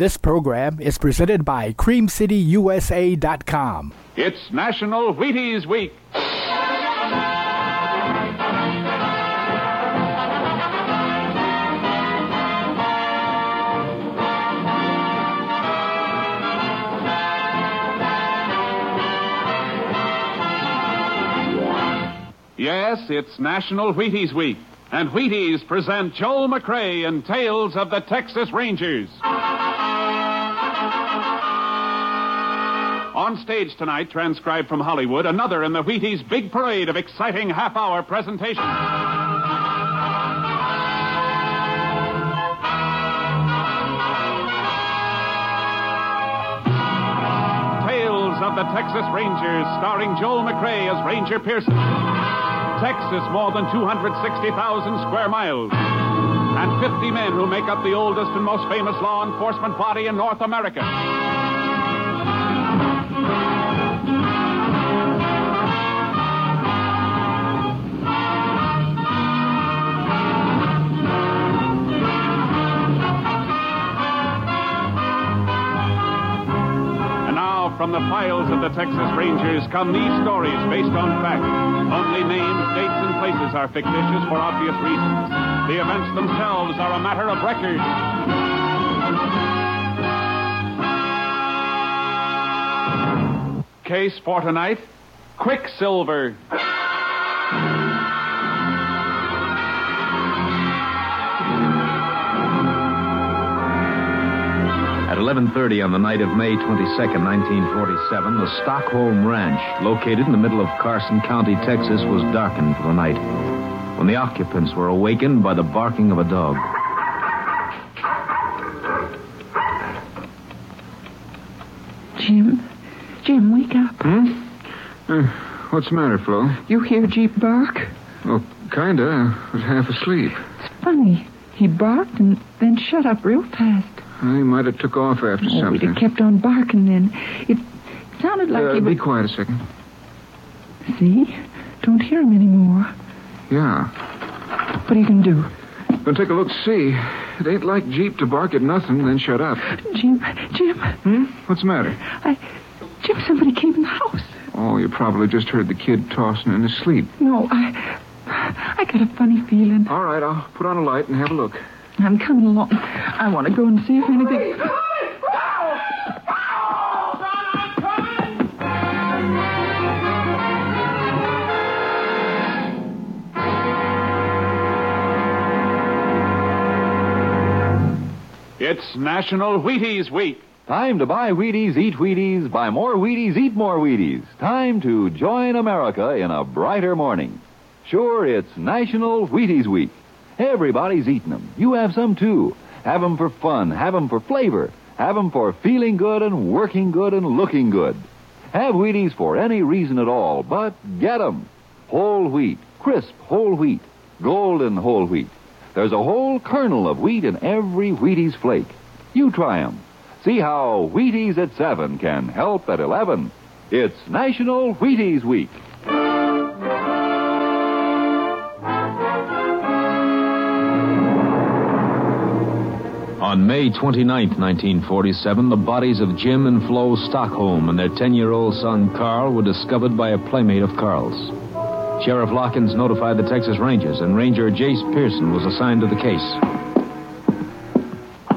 This program is presented by CreamCityUSA.com. It's National Wheaties Week. Yes, it's National Wheaties Week, and Wheaties present Joel McCrea in Tales of the Texas Rangers. On stage tonight, transcribed from Hollywood, another in the Wheaties big parade of exciting half hour presentations. Tales of the Texas Rangers, starring Joel McCrea as Ranger Pearson. Texas, more than 260,000 square miles. And 50 men who make up the oldest and most famous law enforcement body in North America. From the files of the Texas Rangers come these stories based on fact. Only names, dates, and places are fictitious for obvious reasons. The events themselves are a matter of record. Case for tonight Quicksilver. 11:30 on the night of May 22nd, 1947, the Stockholm Ranch, located in the middle of Carson County, Texas, was darkened for the night when the occupants were awakened by the barking of a dog. Jim, Jim, wake up. Hmm? Uh, what's the matter, Flo? You hear Jeep bark? Well, kinda. I was half asleep. It's funny. He barked and then shut up real fast. He might have took off after Oh, something. have kept on barking then. It sounded like Uh, be was... quiet a second. See? Don't hear him anymore. Yeah. What are you going to do? Gonna take a look see. It ain't like Jeep to bark at nothing, then shut up. Jim, Jim, Hmm? What's the matter? I... Jim, somebody came in the house. Oh, you probably just heard the kid tossing in his sleep. No, I... I got a funny feeling. All right, I'll put on a light and have a look. I'm coming along. I want to go and see if anything... It's National Wheaties Week. Time to buy Wheaties, eat Wheaties, buy more Wheaties, eat more Wheaties. Time to join America in a brighter morning. Sure, it's National Wheaties Week. Everybody's eating them. You have some too. Have them for fun, Have them for flavor, Have them for feeling good and working good and looking good. Have Wheaties for any reason at all, but get 'em. Whole wheat, crisp whole wheat, golden whole wheat. There's a whole kernel of wheat in every Wheaties flake. You try 'em. See how Wheaties at 7 can help at 11. It's National Wheaties Week. On May 29, 1947, the bodies of Jim and Flo Stockholm and their 10-year-old son Carl were discovered by a playmate of Carl's. Sheriff Larkins notified the Texas Rangers, and Ranger Jace Pearson was assigned to the case.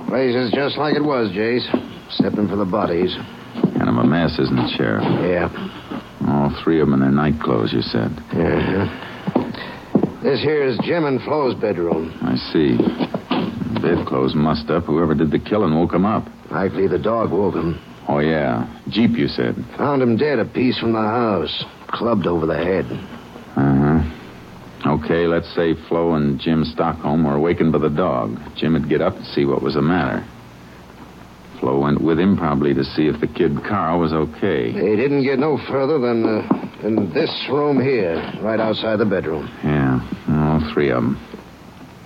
Place is just like it was, Jace. Excepting for the bodies. Kind of a mess, isn't it, Sheriff? Yeah. All three of them in their night clothes, you said. Uh-huh. This here is Jim and Flo's bedroom. I see. Bedclothes mussed up. Whoever did the killing woke him up. Likely the dog woke him. Oh, yeah. Jeep, you said. Found him dead a piece from the house. Clubbed over the head. Uh huh. Okay, let's say Flo and Jim Stockholm were awakened by the dog. Jim would get up and see what was the matter. Flo went with him probably to see if the kid Carl was okay. They didn't get no further than, uh, than this room here, right outside the bedroom. Yeah, all three of them.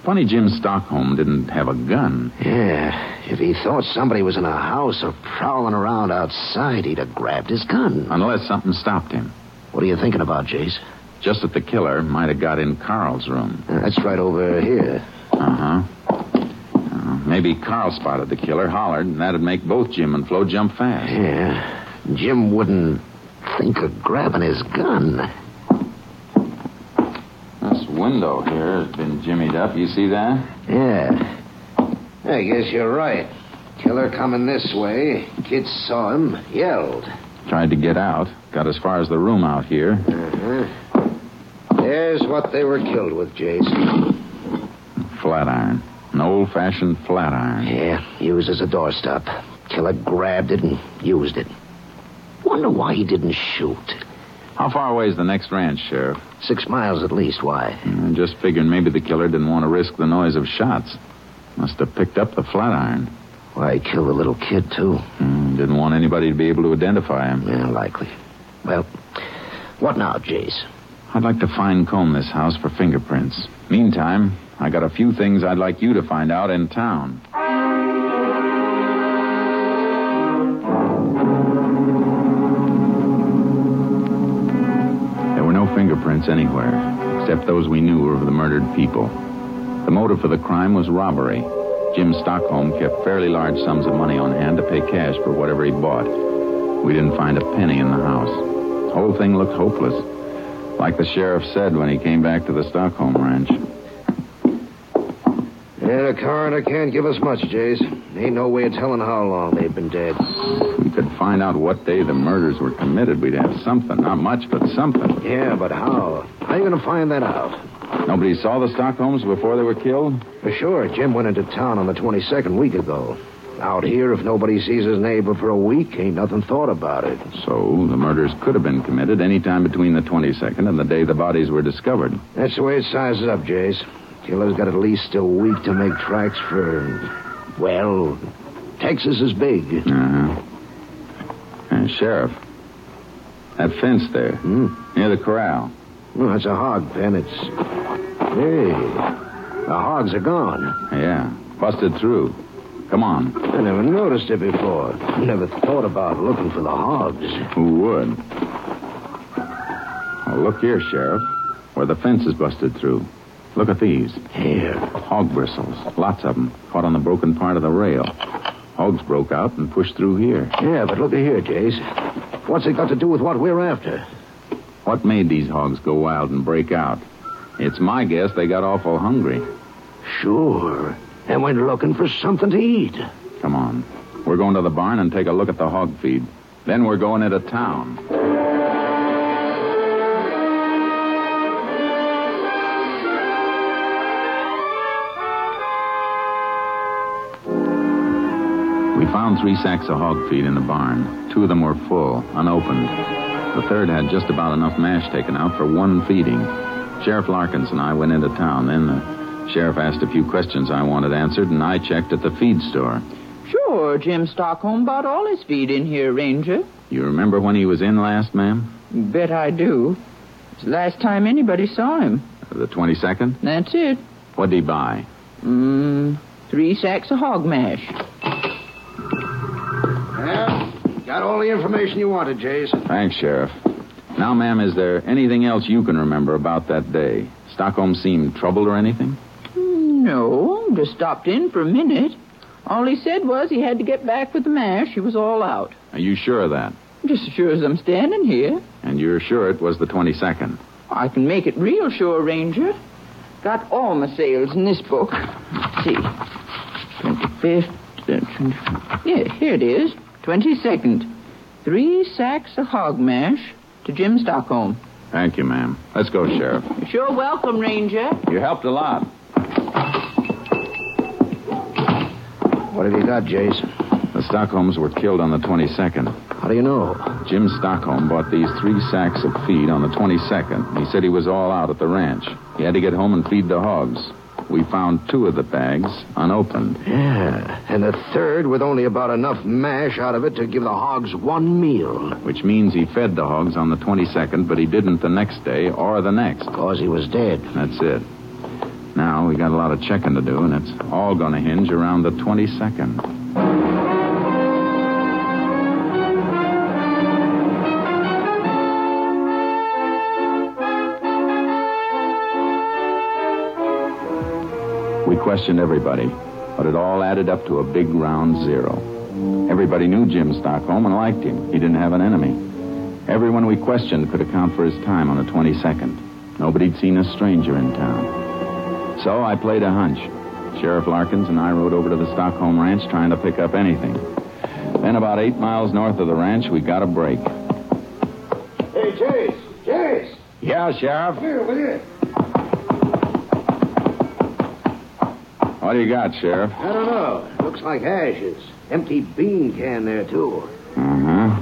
Funny Jim Stockholm didn't have a gun. Yeah. If he thought somebody was in a house or prowling around outside, he'd have grabbed his gun. Unless something stopped him. What are you thinking about, Jace? Just that the killer might have got in Carl's room. Uh, That's right over here. Uh huh. Uh, Maybe Carl spotted the killer, hollered, and that'd make both Jim and Flo jump fast. Yeah. Jim wouldn't think of grabbing his gun. Window here has been jimmied up. You see that? Yeah. I guess you're right. Killer coming this way. Kids saw him, yelled. Tried to get out. Got as far as the room out here. Uh-huh. There's what they were killed with, Jason. Flat iron. An old fashioned flat iron. Yeah, used as a doorstop. Killer grabbed it and used it. Wonder why he didn't shoot. How far away is the next ranch, Sheriff? Six miles at least. Why? I just figuring maybe the killer didn't want to risk the noise of shots. Must have picked up the flat iron. Why, he killed a little kid, too. Mm, didn't want anybody to be able to identify him. Yeah, likely. Well, what now, Jace? I'd like to fine comb this house for fingerprints. Meantime, I got a few things I'd like you to find out in town. Fingerprints anywhere, except those we knew were of the murdered people. The motive for the crime was robbery. Jim Stockholm kept fairly large sums of money on hand to pay cash for whatever he bought. We didn't find a penny in the house. The whole thing looked hopeless. Like the sheriff said when he came back to the Stockholm ranch. Yeah, the coroner can't give us much, Jace. Ain't no way of telling how long they've been dead. If we could find out what day the murders were committed, we'd have something. Not much, but something. Yeah, but how? How are you going to find that out? Nobody saw the Stockholms before they were killed? For sure, Jim went into town on the 22nd week ago. Out here, if nobody sees his neighbor for a week, ain't nothing thought about it. So, the murders could have been committed any time between the 22nd and the day the bodies were discovered. That's the way it sizes up, Jace. Killer's got at least a week to make tracks for, well, Texas is big. Uh-huh. And Sheriff, that fence there, Hmm? near the corral. Well, that's a hog pen. It's. Hey, the hogs are gone. Yeah, busted through. Come on. I never noticed it before. Never thought about looking for the hogs. Who would? Well, look here, Sheriff, where the fence is busted through. Look at these. Here. Hog bristles. Lots of them. Caught on the broken part of the rail. Hogs broke out and pushed through here. Yeah, but look at here, Jace. What's it got to do with what we're after? What made these hogs go wild and break out? It's my guess they got awful hungry. Sure. And went looking for something to eat. Come on. We're going to the barn and take a look at the hog feed. Then we're going into town. Found three sacks of hog feed in the barn. Two of them were full, unopened. The third had just about enough mash taken out for one feeding. Sheriff Larkins and I went into town. Then the sheriff asked a few questions I wanted answered, and I checked at the feed store. Sure, Jim Stockholm bought all his feed in here, Ranger. You remember when he was in last, ma'am? Bet I do. It's the last time anybody saw him. The 22nd? That's it. What'd he buy? Mm, three sacks of hog mash. Yeah, got all the information you wanted, Jace. Thanks, Sheriff. Now, ma'am, is there anything else you can remember about that day? Stockholm seemed troubled or anything? No, just stopped in for a minute. All he said was he had to get back with the mash. He was all out. Are you sure of that? Just as sure as I'm standing here. And you're sure it was the 22nd? I can make it real sure, Ranger. Got all my sales in this book. Let's see. 25th. uh, 20 Yeah, here it is. 22nd. Three sacks of hog mash to Jim Stockholm. Thank you, ma'am. Let's go, Sheriff. You're sure welcome, Ranger. You helped a lot. What have you got, Jace? The Stockholms were killed on the 22nd. How do you know? Jim Stockholm bought these three sacks of feed on the 22nd. He said he was all out at the ranch. He had to get home and feed the hogs. We found two of the bags unopened. Yeah, and the third with only about enough mash out of it to give the hogs one meal. Which means he fed the hogs on the 22nd, but he didn't the next day or the next. Cause he was dead. That's it. Now we got a lot of checking to do, and it's all going to hinge around the 22nd. Questioned everybody. But it all added up to a big round zero. Everybody knew Jim Stockholm and liked him. He didn't have an enemy. Everyone we questioned could account for his time on the 22nd. Nobody'd seen a stranger in town. So I played a hunch. Sheriff Larkins and I rode over to the Stockholm ranch trying to pick up anything. Then, about eight miles north of the ranch, we got a break. Hey, Jace! Jace! Yeah, Sheriff. Here, with you. What do you got, Sheriff? I don't know. Looks like ashes. Empty bean can there, too. Huh.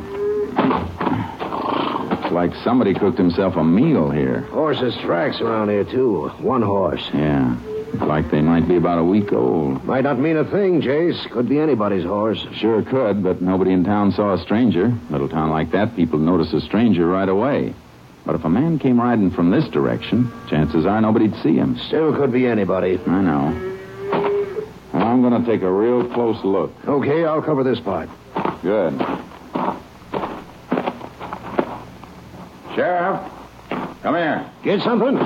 Looks like somebody cooked himself a meal here. Horses' tracks around here, too. One horse. Yeah. Looks like they might be about a week old. Might not mean a thing, Jace. Could be anybody's horse. Sure could, but nobody in town saw a stranger. Little town like that, people notice a stranger right away. But if a man came riding from this direction, chances are nobody'd see him. Still could be anybody. I know. I'm going to take a real close look. Okay, I'll cover this part. Good. Sheriff, come here. Get something?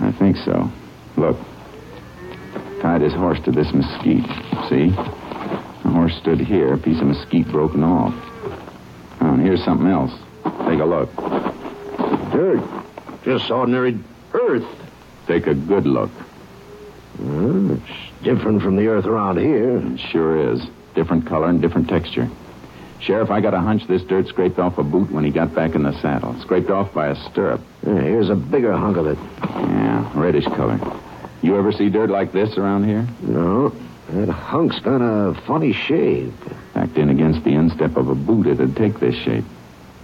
I think so. Look. Tied his horse to this mesquite. See? The horse stood here, a piece of mesquite broken off. Oh, and here's something else. Take a look. Dirt. Just ordinary earth. Take a good look. Well, it's different from the earth around here. It sure is. Different color and different texture. Sheriff, I got a hunch this dirt scraped off a boot when he got back in the saddle. Scraped off by a stirrup. Yeah, here's a bigger hunk of it. Yeah, reddish color. You ever see dirt like this around here? No, that hunk's got a funny shape. Backed in against the instep of a boot, it'd take this shape.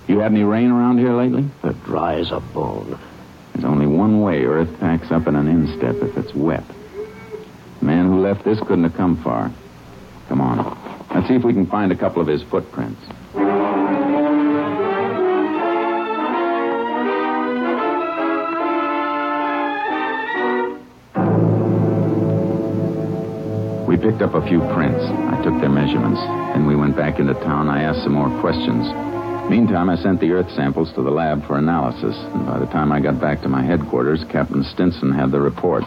You had any rain around here lately? It dry as a bone. There's only one way Earth packs up in an instep if it's wet. The man who left this couldn't have come far. Come on. Let's see if we can find a couple of his footprints. We picked up a few prints. I took their measurements. Then we went back into town. I asked some more questions. Meantime, I sent the earth samples to the lab for analysis. And by the time I got back to my headquarters, Captain Stinson had the report.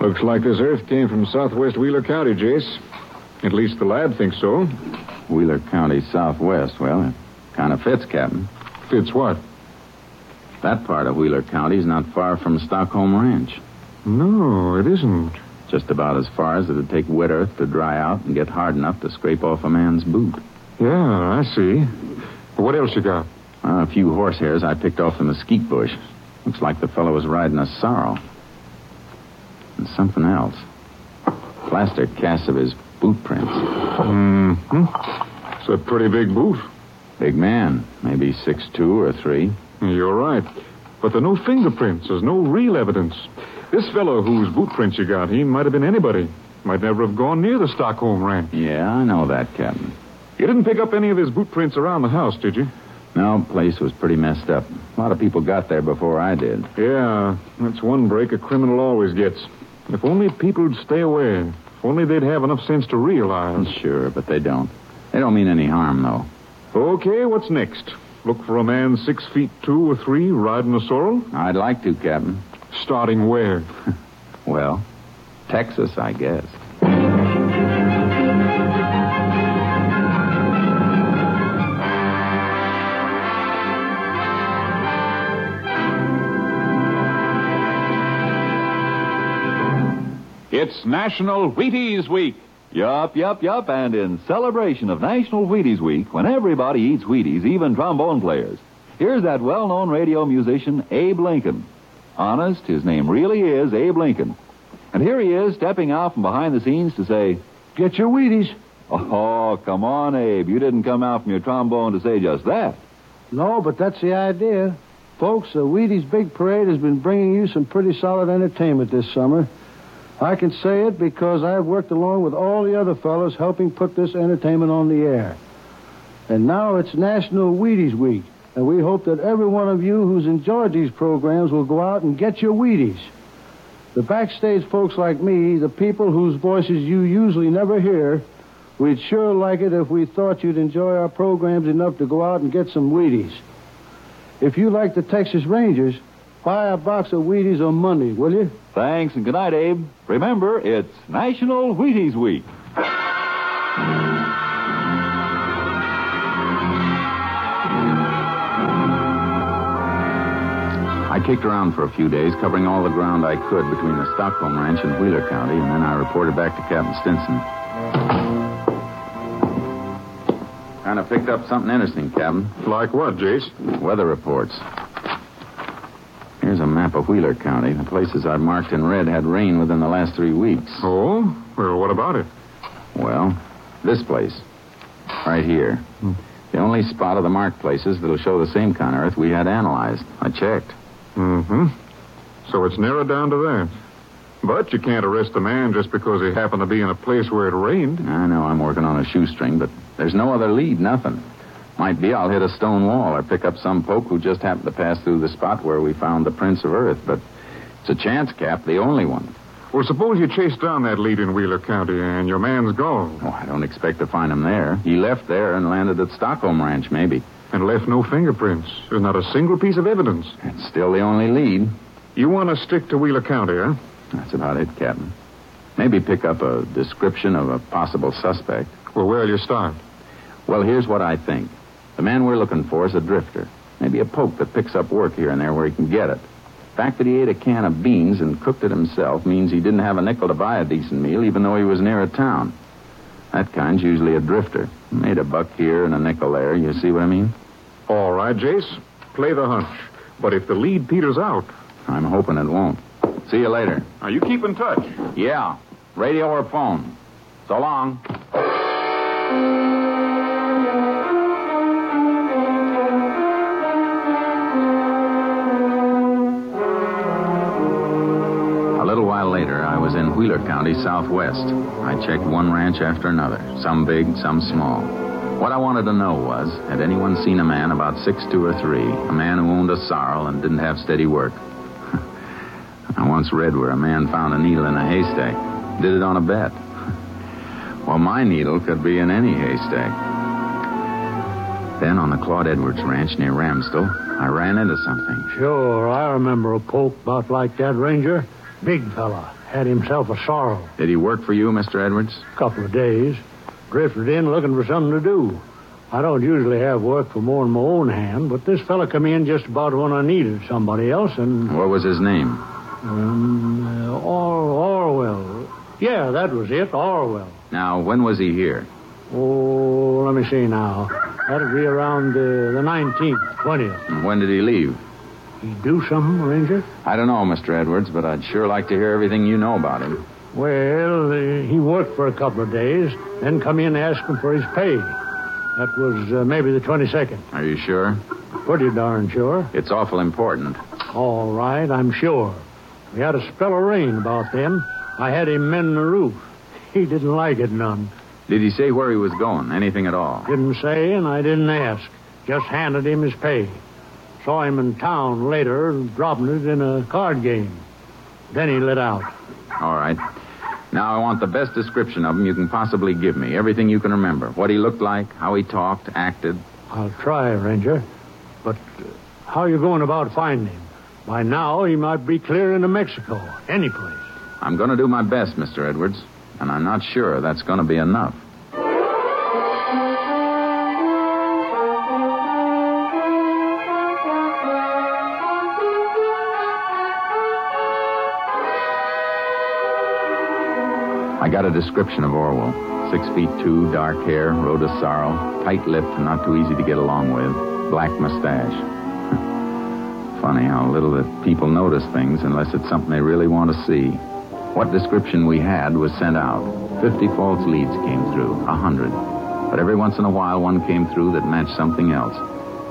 Looks like this earth came from southwest Wheeler County, Jace. At least the lab thinks so. Wheeler County southwest. Well, it kind of fits, Captain. Fits what? That part of Wheeler County is not far from Stockholm Ranch. No, it isn't. Just about as far as it'd take wet earth to dry out and get hard enough to scrape off a man's boot. Yeah, I see. What else you got? Uh, a few horsehairs I picked off the mesquite bush. Looks like the fellow was riding a sorrel. And something else. Plaster casts of his boot prints. Mm-hmm. It's a pretty big boot. Big man, maybe six two or three. You're right. But there are no fingerprints. There's no real evidence. This fellow whose boot prints you got, he might have been anybody. Might never have gone near the Stockholm ranch. Yeah, I know that, Captain. You didn't pick up any of his boot prints around the house, did you? No, place was pretty messed up. A lot of people got there before I did. Yeah, that's one break a criminal always gets. If only people'd stay away. If only they'd have enough sense to realize. Sure, but they don't. They don't mean any harm, though. Okay, what's next? Look for a man six feet two or three riding a sorrel? I'd like to, Captain. Starting where? Well, Texas, I guess. It's National Wheaties Week. Yup, yup, yup, and in celebration of National Wheaties Week, when everybody eats Wheaties, even trombone players, here's that well-known radio musician, Abe Lincoln. Honest, his name really is Abe Lincoln. And here he is, stepping out from behind the scenes to say, Get your Wheaties. Oh, come on, Abe. You didn't come out from your trombone to say just that. No, but that's the idea. Folks, the Wheaties Big Parade has been bringing you some pretty solid entertainment this summer. I can say it because I've worked along with all the other fellows helping put this entertainment on the air. And now it's National Wheaties Week, and we hope that every one of you who's enjoyed these programs will go out and get your Wheaties. The backstage folks like me, the people whose voices you usually never hear, we'd sure like it if we thought you'd enjoy our programs enough to go out and get some Wheaties. If you like the Texas Rangers, Buy a box of Wheaties on Monday, will you? Thanks and good night, Abe. Remember, it's National Wheaties Week. I kicked around for a few days, covering all the ground I could between the Stockholm Ranch and Wheeler County, and then I reported back to Captain Stinson. Kind of picked up something interesting, Captain. Like what, Jace? Weather reports. Here's a map of Wheeler County. The places I've marked in red had rain within the last three weeks. Oh? Well, what about it? Well, this place. Right here. The only spot of the marked places that'll show the same kind of earth we had analyzed. I checked. Mm-hmm. So it's narrowed down to that. But you can't arrest a man just because he happened to be in a place where it rained. I know I'm working on a shoestring, but there's no other lead, nothing. Might be I'll hit a stone wall or pick up some poke who just happened to pass through the spot where we found the prints of Earth, but it's a chance, Cap, the only one. Well, suppose you chase down that lead in Wheeler County and your man's gone Oh, I don't expect to find him there. He left there and landed at Stockholm Ranch, maybe. and left no fingerprints. There's not a single piece of evidence. It's still the only lead. You want to stick to Wheeler County, huh? That's about it, Captain. Maybe pick up a description of a possible suspect. Well, where'll you start? Well, here's what I think. The man we're looking for is a drifter. Maybe a poke that picks up work here and there where he can get it. The fact that he ate a can of beans and cooked it himself means he didn't have a nickel to buy a decent meal, even though he was near a town. That kind's usually a drifter. Made a buck here and a nickel there. You see what I mean? All right, Jace. Play the hunch. But if the lead peters out, I'm hoping it won't. See you later. now you keep in touch. Yeah. Radio or phone. So long. County, southwest. I checked one ranch after another, some big, some small. What I wanted to know was had anyone seen a man about six two or three, a man who owned a sorrel and didn't have steady work? I once read where a man found a needle in a haystack, did it on a bet. Well, my needle could be in any haystack. Then on the Claude Edwards ranch near Ramsdell, I ran into something. Sure, I remember a poke about like that, Ranger. Big fella. Had himself a sorrel. Did he work for you, Mr. Edwards? A couple of days. Drifted in looking for something to do. I don't usually have work for more than my own hand, but this fella come in just about when I needed somebody else, and What was his name? um, uh, Or Orwell. Yeah, that was it, Orwell. Now, when was he here? Oh, let me see now. That'd be around uh, the 19th, 20th. And when did he leave? He do something, Ranger? I don't know, Mr. Edwards, but I'd sure like to hear everything you know about him. Well, uh, he worked for a couple of days, then come in asking for his pay. That was uh, maybe the 22nd. Are you sure? Pretty darn sure. It's awful important. All right, I'm sure. We had a spell of rain about then. I had him mend the roof. He didn't like it none. Did he say where he was going? Anything at all? Didn't say, and I didn't ask. Just handed him his pay. Saw him in town later, dropping it in a card game. Then he lit out. All right. Now I want the best description of him you can possibly give me. Everything you can remember. What he looked like, how he talked, acted. I'll try, Ranger. But uh, how are you going about finding him? By now, he might be clear into Mexico. Any place. I'm going to do my best, Mr. Edwards, and I'm not sure that's going to be enough. I got a description of Orwell. Six feet two, dark hair, rode a sorrel, tight lipped and not too easy to get along with, black mustache. Funny how little that people notice things unless it's something they really want to see. What description we had was sent out. Fifty false leads came through, a hundred. But every once in a while, one came through that matched something else.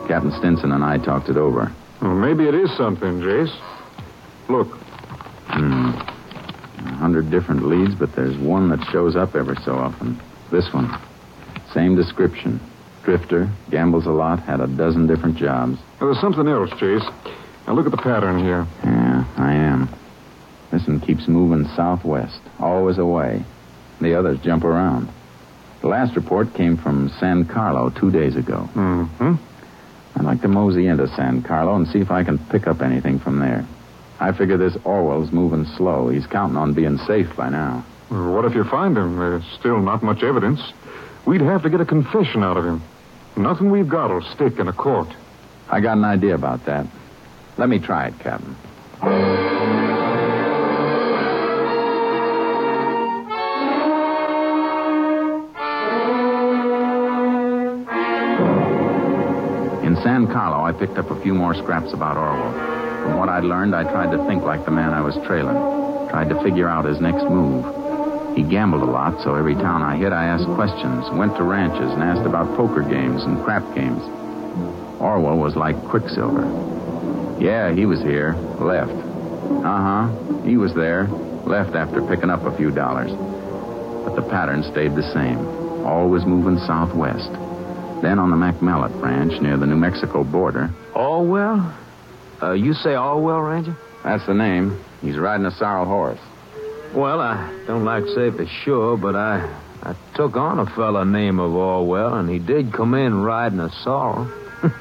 Captain Stinson and I talked it over. Well, maybe it is something, Jace. Look, hundred different leads, but there's one that shows up every so often. This one. Same description. Drifter, gambles a lot, had a dozen different jobs. there's something else, Jace. Now look at the pattern here. Yeah, I am. This one keeps moving southwest, always away. The others jump around. The last report came from San Carlo two days ago. Mm-hmm. I'd like to mosey into San Carlo and see if I can pick up anything from there. I figure this Orwell's moving slow. He's counting on being safe by now. What if you find him? There's still not much evidence. We'd have to get a confession out of him. Nothing we've got'll stick in a court. I got an idea about that. Let me try it, Captain. In San Carlo, I picked up a few more scraps about Orwell. From what I'd learned, I tried to think like the man I was trailing. Tried to figure out his next move. He gambled a lot, so every town I hit, I asked questions, went to ranches, and asked about poker games and crap games. Orwell was like Quicksilver. Yeah, he was here. Left. Uh huh. He was there. Left after picking up a few dollars. But the pattern stayed the same. Always moving southwest. Then on the McMallet Ranch near the New Mexico border. Orwell? Uh, you say Orwell, Ranger? That's the name. He's riding a sorrel horse. Well, I don't like to say for sure, but I I took on a fella named of Orwell, and he did come in riding a sorrel. as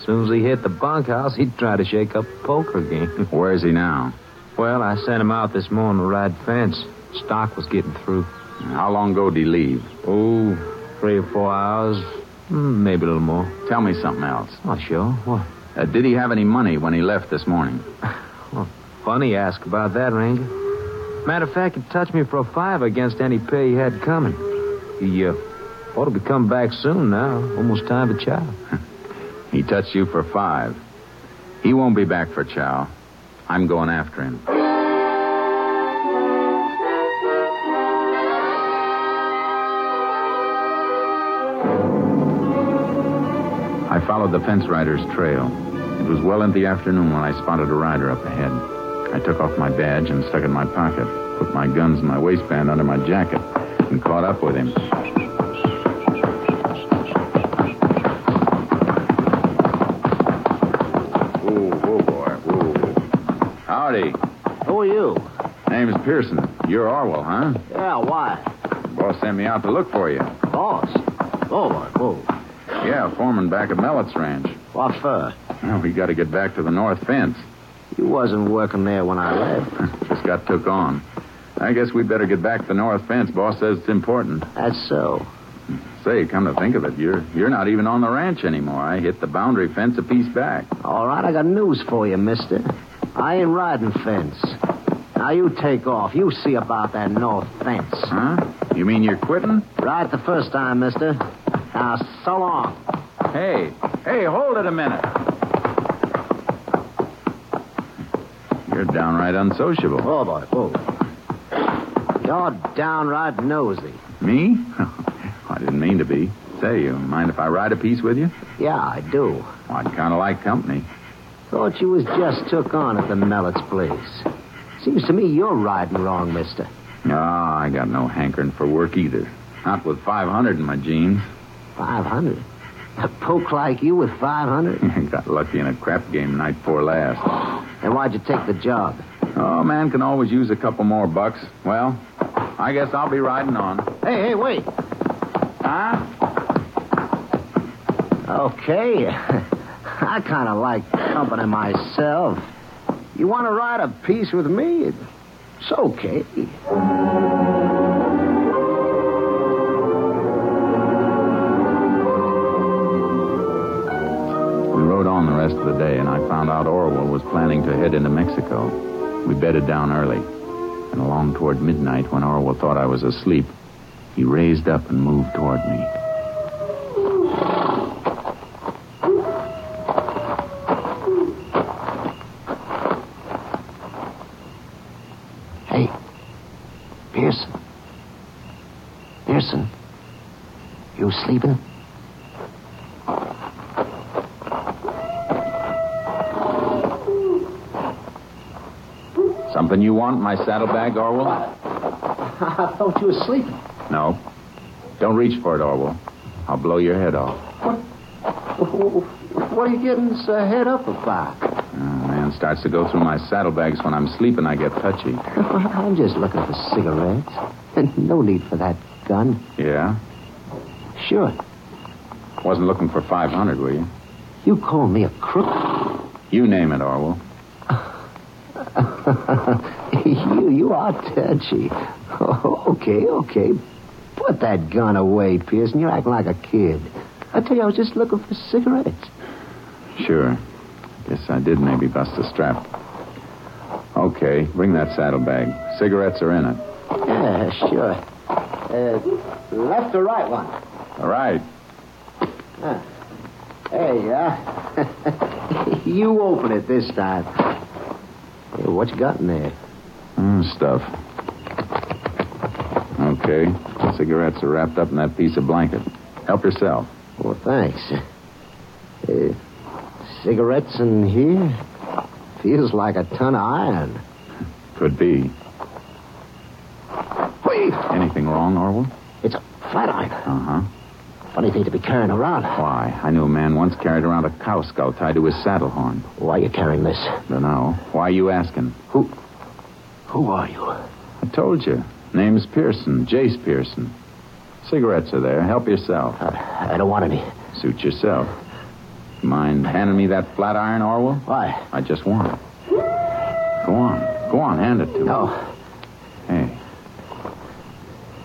soon as he hit the bunkhouse, he'd try to shake up a poker game. Where's he now? well, I sent him out this morning to ride fence. Stock was getting through. How long ago did he leave? Oh, three or four hours, mm, maybe a little more. Tell me something else. Oh, sure. What? Uh, did he have any money when he left this morning? Well, funny ask about that, Ranger. Matter of fact, he touched me for a five against any pay he had coming. He uh, ought to be coming back soon now. Almost time to chow. He touched you for five. He won't be back for chow. I'm going after him. I followed the fence rider's trail. It was well into the afternoon when I spotted a rider up ahead. I took off my badge and stuck it in my pocket, put my guns in my waistband under my jacket, and caught up with him. Whoa, whoa, boy, whoa. Howdy. Who are you? Name's Pearson. You're Orwell, huh? Yeah, why? Boss sent me out to look for you. Boss. Oh. Yeah, foreman back at Mellett's ranch. What for? Well, we got to get back to the north fence. You wasn't working there when I left. Just got took on. I guess we'd better get back to the north fence. Boss says it's important. That's so. Say, come to think of it, you're you're not even on the ranch anymore. I hit the boundary fence a piece back. All right, I got news for you, mister. I ain't riding fence. Now you take off. You see about that north fence. Huh? You mean you're quitting? Right the first time, mister. Now, so long. Hey, hey, hold it a minute. You're downright unsociable. Oh, boy, whoa. You're downright nosy. Me? I didn't mean to be. Say, you mind if I ride a piece with you? Yeah, I do. I'd kind of like company. Thought you was just took on at the Mellett's place. Seems to me you're riding wrong, mister. No, I got no hankering for work either. Not with 500 in my jeans. 500? A poke like you with 500? got lucky in a crap game night before last. And why'd you take the job? Oh, man can always use a couple more bucks. Well, I guess I'll be riding on. Hey, hey, wait. Huh? Okay. I kind of like company myself. You want to ride a piece with me? It's okay. Rest of the day, and I found out Orwell was planning to head into Mexico. We bedded down early. And along toward midnight, when Orwell thought I was asleep, he raised up and moved toward me. Hey, Pearson. Pearson. You sleeping? Something you want my saddlebag, Orwell? I thought you were sleeping. No. Don't reach for it, Orwell. I'll blow your head off. What What are you getting so uh, head up about? Oh, man starts to go through my saddlebags when I'm sleeping. I get touchy. I'm just looking for cigarettes. No need for that gun. Yeah? Sure. Wasn't looking for 500, were you? You call me a crook? You name it, Orwell. you, you are touchy. okay, okay. Put that gun away, Pearson. You're acting like a kid. I tell you, I was just looking for cigarettes. Sure. Guess I did maybe bust a strap. Okay, bring that saddlebag. Cigarettes are in it. Yeah, sure. Uh, left or right one? All right. Ah. There you are. you open it this time. Hey, what you got in there? Mm, stuff. Okay. Cigarettes are wrapped up in that piece of blanket. Help yourself. Well, thanks. Uh, cigarettes in here? Feels like a ton of iron. Could be. Wait! Anything wrong, Orwell? It's a flat iron. Uh huh. Funny thing to be carrying around. Why? I knew a man once carried around a cow skull tied to his saddle horn. Why are you carrying this? Dunno. Why are you asking? Who? Who are you? I told you. Name's Pearson. Jace Pearson. Cigarettes are there. Help yourself. I, I don't want any. Suit yourself. Mind handing me that flat iron, Orwell? Why? I just want it. Go on. Go on, hand it to me. No. Hey.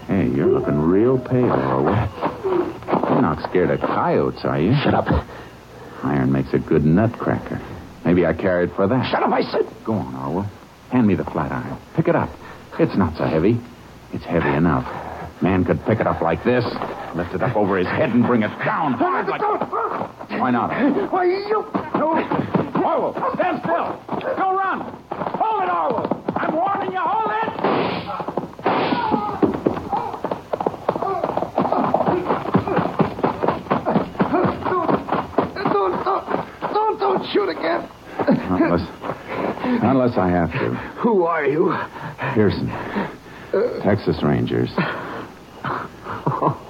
Hey, you're looking real pale, Orwell. You're not scared of coyotes, are you? Shut up. Iron makes a good nutcracker. Maybe I carried for that. Shut up, I said. Go on, Orwell. Hand me the flat iron. Pick it up. It's not so heavy. It's heavy enough. Man could pick it up like this, lift it up over his head, and bring it down ah, hard like. Why not? Why, you. No. Orwell, stand still. Don't run. Hold it, Orwell. I'm warning you. Hold don't, don't shoot again. Unless, unless I have to. Who are you? Pearson. Uh, Texas Rangers. Oh,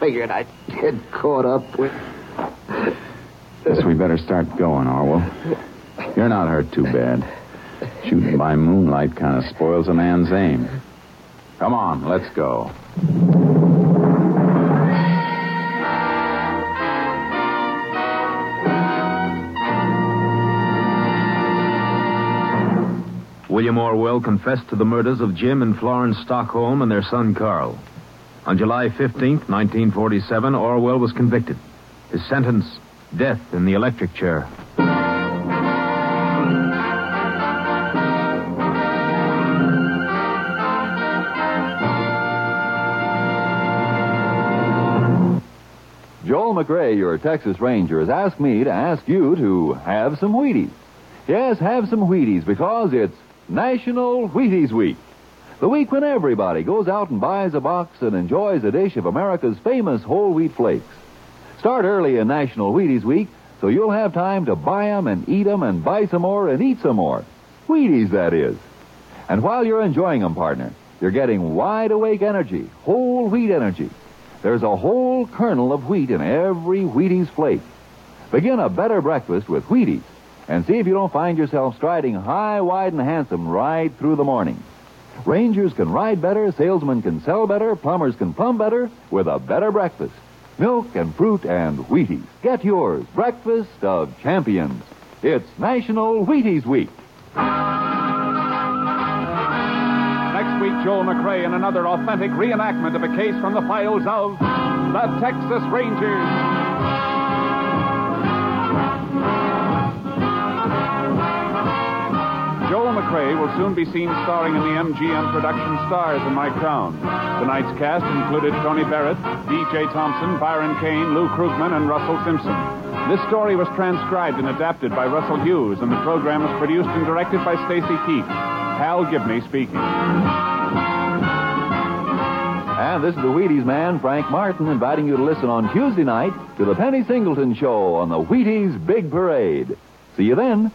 Figured I'd get caught up with. Guess we better start going, Orwell. You're not hurt too bad. Shooting by moonlight kind of spoils a man's aim. Come on, let's go. William Orwell confessed to the murders of Jim and Florence Stockholm and their son Carl. On July 15, 1947, Orwell was convicted. His sentence, death in the electric chair. Joel McCrea, your Texas Ranger, has asked me to ask you to have some Wheaties. Yes, have some Wheaties because it's National Wheaties Week. The week when everybody goes out and buys a box and enjoys a dish of America's famous whole wheat flakes. Start early in National Wheaties Week so you'll have time to buy 'em and eat 'em and buy some more and eat some more. Wheaties, that is. And while you're enjoying 'em, partner, you're getting wide awake energy, whole wheat energy. There's a whole kernel of wheat in every Wheaties flake. Begin a better breakfast with Wheaties and see if you don't find yourself striding high, wide, and handsome right through the morning. Rangers can ride better, salesmen can sell better, plumbers can plumb better with a better breakfast. Milk and fruit and Wheaties. Get yours. Breakfast of champions. It's National Wheaties Week. Next week, Joel McCrea in another authentic reenactment of a case from the files of the Texas Rangers. McCrea will soon be seen starring in the MGM production Stars in My Crown. Tonight's cast included Tony Barrett, D.J. Thompson, Byron Kane, Lou Krugman, and Russell Simpson. This story was transcribed and adapted by Russell Hughes, and the program was produced and directed by Stacy Keach. Hal Gibney speaking. And this is the Wheaties man, Frank Martin, inviting you to listen on Tuesday night to the Penny Singleton Show on the Wheaties Big Parade. See you then.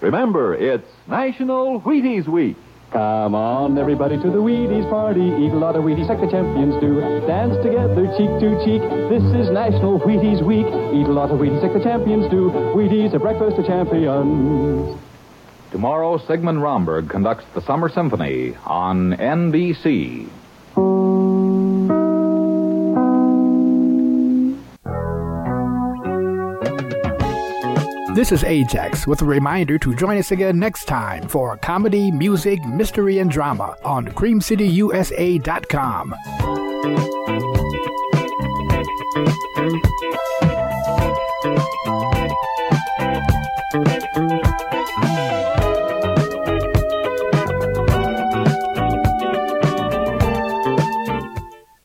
Remember, it's National Wheaties Week. Come on, everybody, to the Wheaties party. Eat a lot of Wheaties like the champions do. Dance together, cheek to cheek. This is National Wheaties Week. Eat a lot of Wheaties like the champions do. Wheaties, a breakfast of champions. Tomorrow, Sigmund Romberg conducts the Summer Symphony on NBC. This is Ajax with a reminder to join us again next time for comedy, music, mystery, and drama on creamcityusa.com.